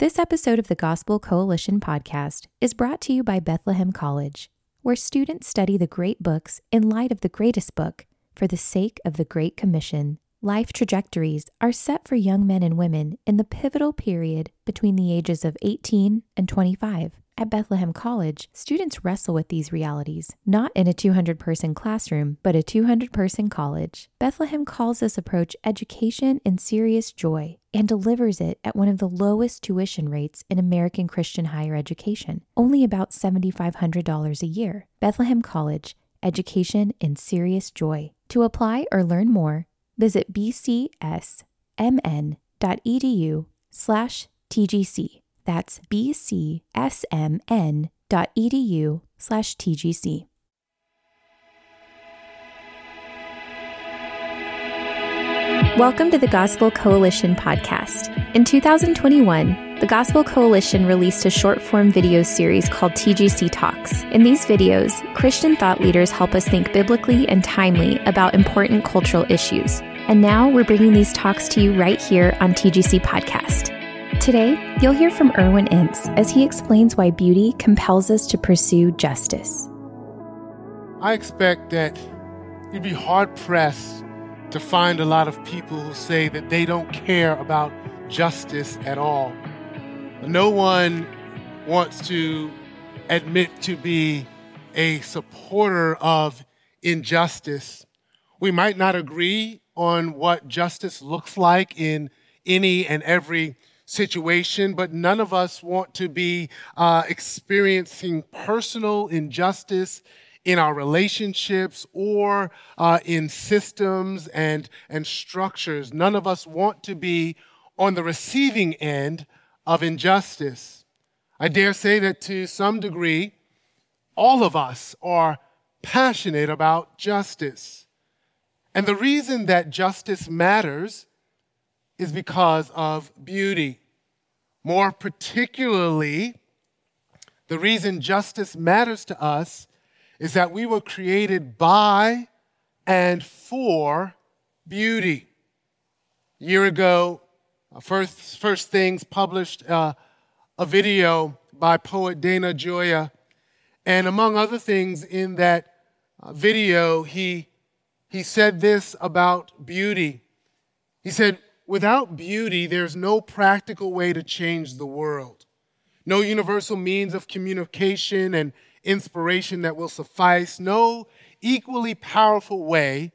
This episode of the Gospel Coalition podcast is brought to you by Bethlehem College, where students study the great books in light of the greatest book for the sake of the Great Commission. Life trajectories are set for young men and women in the pivotal period between the ages of 18 and 25. At Bethlehem College, students wrestle with these realities, not in a 200 person classroom, but a 200 person college. Bethlehem calls this approach education in serious joy and delivers it at one of the lowest tuition rates in American Christian higher education, only about $7,500 a year. Bethlehem College, education in serious joy. To apply or learn more, visit bcsmn.edu slash TGC. That's bcsmn.edu slash TGC. Welcome to the Gospel Coalition podcast. In 2021, the Gospel Coalition released a short form video series called TGC Talks. In these videos, Christian thought leaders help us think biblically and timely about important cultural issues. And now we're bringing these talks to you right here on TGC Podcast. Today, you'll hear from Irwyn Ince as he explains why beauty compels us to pursue justice. I expect that you'd be hard pressed to find a lot of people who say that they don't care about justice at all. No one wants to admit to be a supporter of injustice. We might not agree on what justice looks like in any and every situation, but none of us want to be uh, experiencing personal injustice in our relationships or uh, in systems and, and structures. None of us want to be on the receiving end of injustice. I dare say that to some degree, all of us are passionate about justice. And the reason that justice matters is because of beauty. More particularly, the reason justice matters to us is that we were created by and for beauty. A year ago, uh, First, First Things published uh, a video by poet Dana Gioia. And among other things in that uh, video, he, he said this about beauty. He said, Without beauty, there's no practical way to change the world, no universal means of communication and inspiration that will suffice, no equally powerful way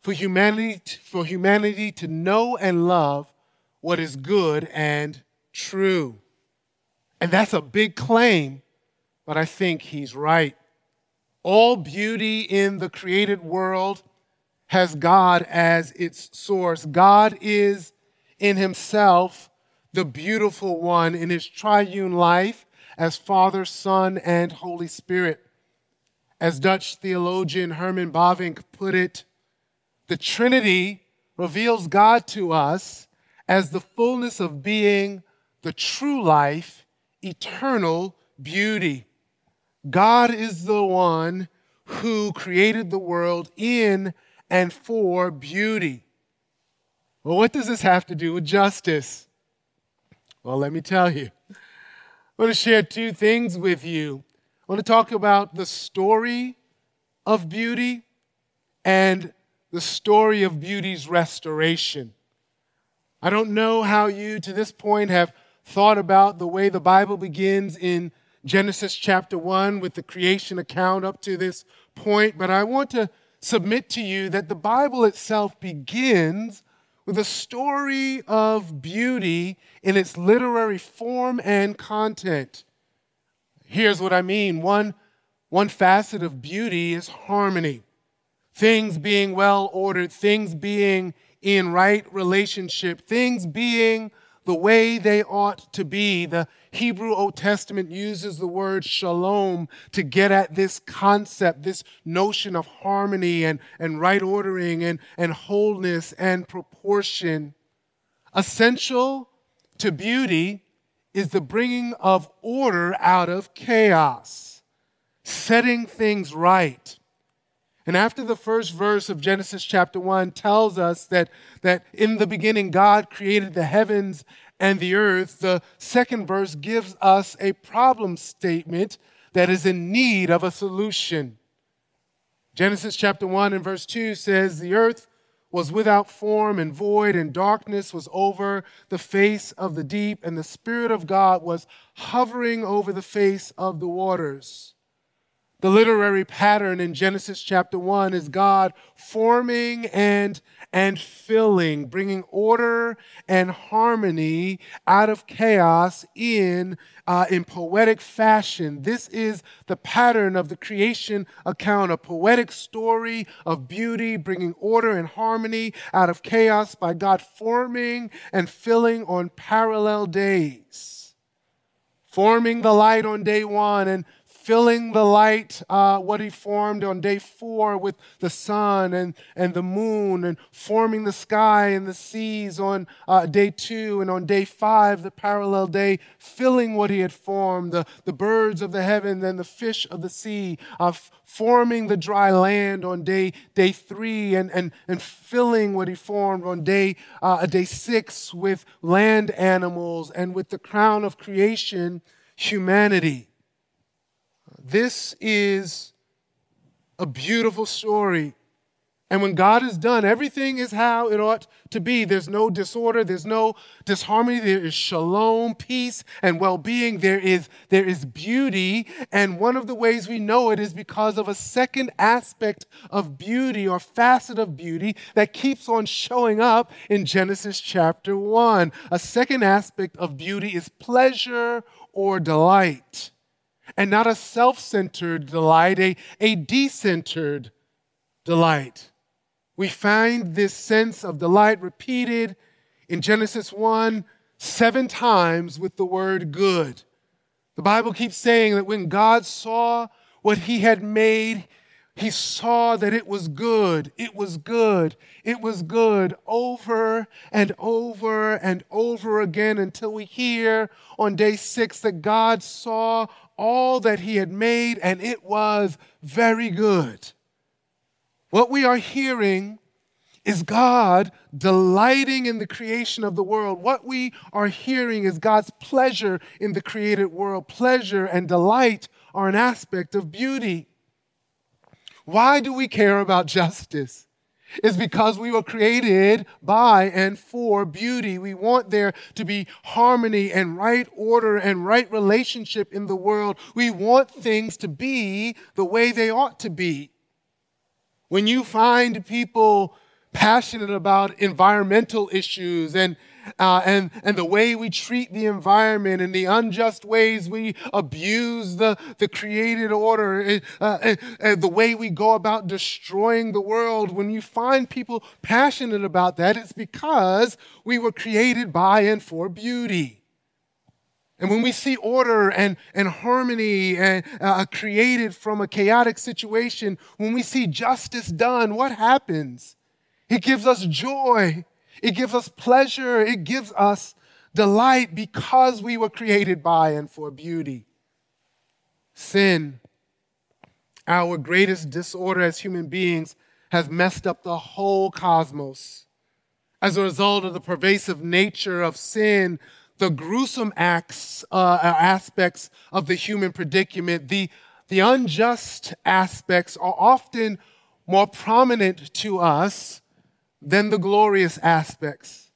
for humanity, for humanity to know and love what is good and true. And that's a big claim, but I think he's right. All beauty in the created world has God as its source. God is in himself the beautiful one in his triune life as Father, Son, and Holy Spirit. As Dutch theologian Herman Bavinck put it, the Trinity reveals God to us as the fullness of being, the true life, eternal beauty. God is the one who created the world in and for beauty. Well, what does this have to do with justice? Well, let me tell you. I want to share two things with you. I want to talk about the story of beauty and the story of beauty's restoration. I don't know how you, to this point, have thought about the way the Bible begins in Genesis chapter 1 with the creation account up to this point, but I want to submit to you that the Bible itself begins with a story of beauty in its literary form and content. Here's what I mean one, one facet of beauty is harmony. Things being well ordered, things being in right relationship, things being the way they ought to be. The Hebrew Old Testament uses the word shalom to get at this concept, this notion of harmony and, and right ordering and, and wholeness and proportion. Essential to beauty is the bringing of order out of chaos, setting things right. And after the first verse of Genesis chapter 1 tells us that, that in the beginning God created the heavens and the earth, the second verse gives us a problem statement that is in need of a solution. Genesis chapter 1 and verse 2 says, The earth was without form and void, and darkness was over the face of the deep, and the Spirit of God was hovering over the face of the waters. The literary pattern in Genesis chapter 1 is God forming and, and filling, bringing order and harmony out of chaos in, uh, in poetic fashion. This is the pattern of the creation account, a poetic story of beauty, bringing order and harmony out of chaos by God forming and filling on parallel days. Forming the light on day one and filling the light, uh, what he formed on day four with the sun and, and the moon, and forming the sky and the seas on uh, day two, and on day five, the parallel day, filling what he had formed, the, the birds of the heaven and the fish of the sea, uh, forming the dry land on day, day three, and, and, and filling what he formed on day, uh, day six with land animals and with the crown of creation, humanity. This is a beautiful story. And when God is done, everything is how it ought to be. There's no disorder, there's no disharmony, there is shalom, peace, and well being. There is, there is beauty. And one of the ways we know it is because of a second aspect of beauty or facet of beauty that keeps on showing up in Genesis chapter 1. A second aspect of beauty is pleasure or delight and not a self centered delight, a, a decentered delight. We find this sense of delight repeated in Genesis 1 seven times with the word good. The Bible keeps saying that when God saw what he had made, he saw that it was good, it was good, it was good over and over and over again until we hear on day six that God saw all that he had made, and it was very good. What we are hearing is God delighting in the creation of the world. What we are hearing is God's pleasure in the created world. Pleasure and delight are an aspect of beauty. Why do we care about justice? Is because we were created by and for beauty. We want there to be harmony and right order and right relationship in the world. We want things to be the way they ought to be. When you find people passionate about environmental issues and uh, and, and the way we treat the environment and the unjust ways we abuse the, the created order, eh, uh, and, eh, and the way we go about destroying the world. When you find people passionate about that, it's because we were created by and for beauty. And when we see order and, and harmony and, uh, created from a chaotic situation, when we see justice done, what happens? It gives us joy. It gives us pleasure. It gives us delight because we were created by and for beauty. Sin, our greatest disorder as human beings, has messed up the whole cosmos. As a result of the pervasive nature of sin, the gruesome acts, uh, aspects of the human predicament, the, the unjust aspects are often more prominent to us than the glorious aspects.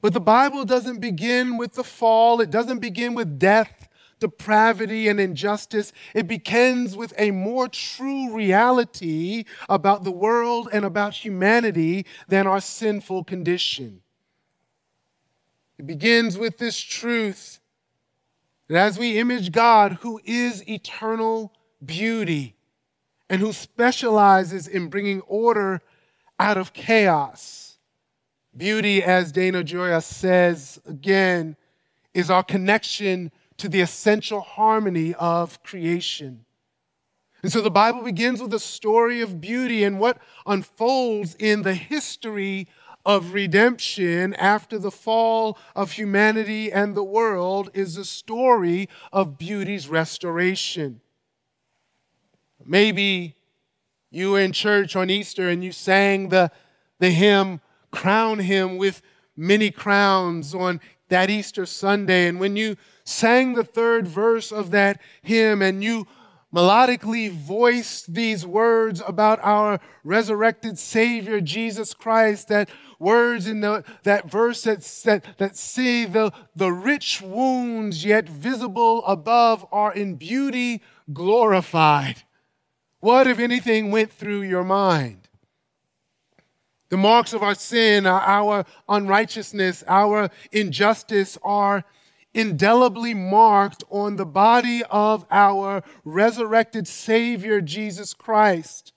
But the Bible doesn't begin with the fall, it doesn't begin with death, depravity, and injustice. It begins with a more true reality about the world and about humanity than our sinful condition. It begins with this truth that as we image God, who is eternal beauty and who specializes in bringing order out of chaos, beauty, as Dana Gioia says again, is our connection to the essential harmony of creation. And so the Bible begins with a story of beauty and what unfolds in the history of redemption after the fall of humanity and the world is a story of beauty's restoration. Maybe you were in church on Easter and you sang the, the hymn, Crown Him with Many Crowns on that Easter Sunday. And when you sang the third verse of that hymn and you melodically voiced these words about our resurrected Savior, Jesus Christ, that words in the, that verse that, that, that say the, the rich wounds yet visible above are in beauty glorified. What, if anything, went through your mind? The marks of our sin, our unrighteousness, our injustice are indelibly marked on the body of our resurrected Savior, Jesus Christ.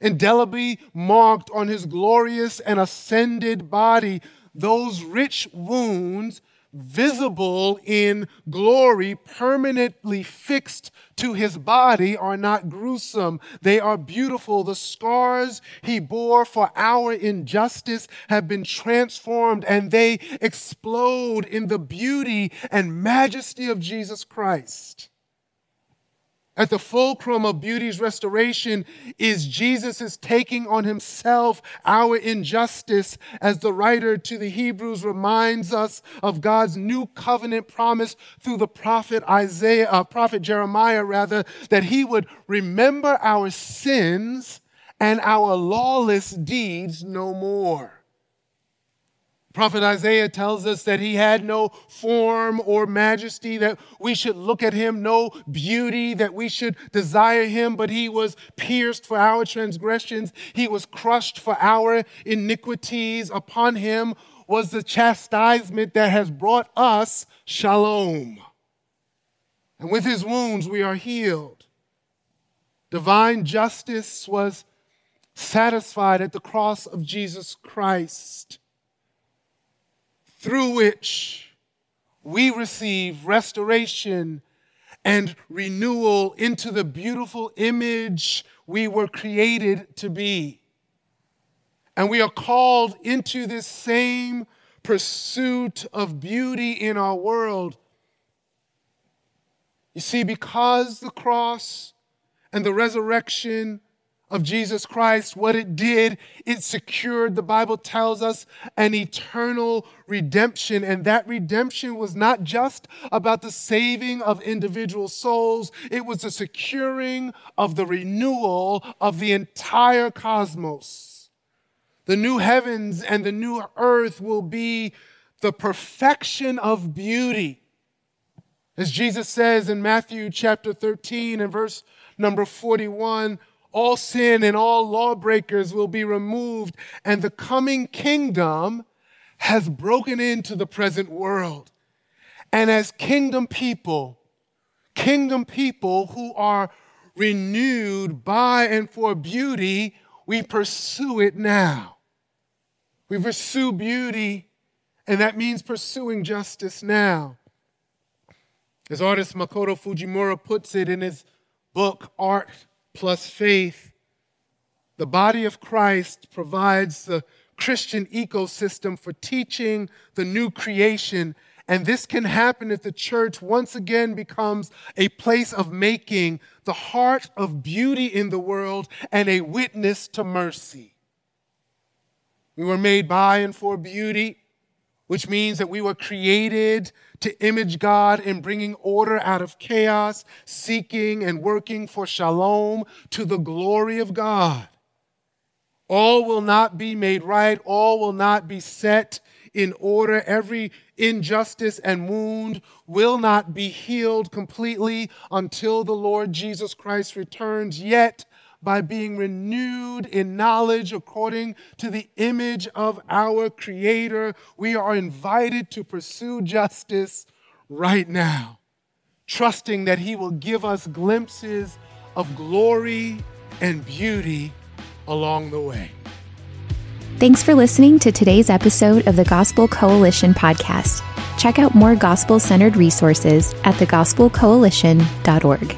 Indelibly marked on his glorious and ascended body, those rich wounds visible in glory, permanently fixed to his body, are not gruesome. They are beautiful. The scars he bore for our injustice have been transformed and they explode in the beauty and majesty of Jesus Christ. At the fulcrum of beauty's restoration is Jesus' is taking on himself our injustice, as the writer to the Hebrews reminds us of God's new covenant promise through the prophet Isaiah, uh, prophet Jeremiah, rather, that he would remember our sins and our lawless deeds no more. Prophet Isaiah tells us that he had no form or majesty, that we should look at him, no beauty, that we should desire him, but he was pierced for our transgressions, he was crushed for our iniquities. Upon him was the chastisement that has brought us shalom. And with his wounds we are healed. Divine justice was satisfied at the cross of Jesus Christ through which we receive restoration and renewal into the beautiful image we were created to be. And we are called into this same pursuit of beauty in our world. You see, because the cross and the resurrection of Jesus Christ, what it did, it secured, the Bible tells us, an eternal redemption. And that redemption was not just about the saving of individual souls, it was the securing of the renewal of the entire cosmos. The new heavens and the new earth will be the perfection of beauty. As Jesus says in Matthew chapter 13 and verse number 41, all sin and all lawbreakers will be removed, and the coming kingdom has broken into the present world. And as kingdom people, kingdom people who are renewed by and for beauty, we pursue it now. We pursue beauty, and that means pursuing justice now. As artist Makoto Fujimura puts it in his book, Art plus faith. The body of Christ provides the Christian ecosystem for teaching the new creation. And this can happen if the church once again becomes a place of making the heart of beauty in the world and a witness to mercy. We were made by and for beauty which means that we were created to image God in bringing order out of chaos, seeking and working for shalom to the glory of God. All will not be made right, all will not be set in order. Every injustice and wound will not be healed completely until the Lord Jesus Christ returns. Yet, by being renewed in knowledge according to the image of our Creator. We are invited to pursue justice right now, trusting that He will give us glimpses of glory and beauty along the way. Thanks for listening to today's episode of the Gospel Coalition podcast. Check out more gospel centered resources at thegospelcoalition.org.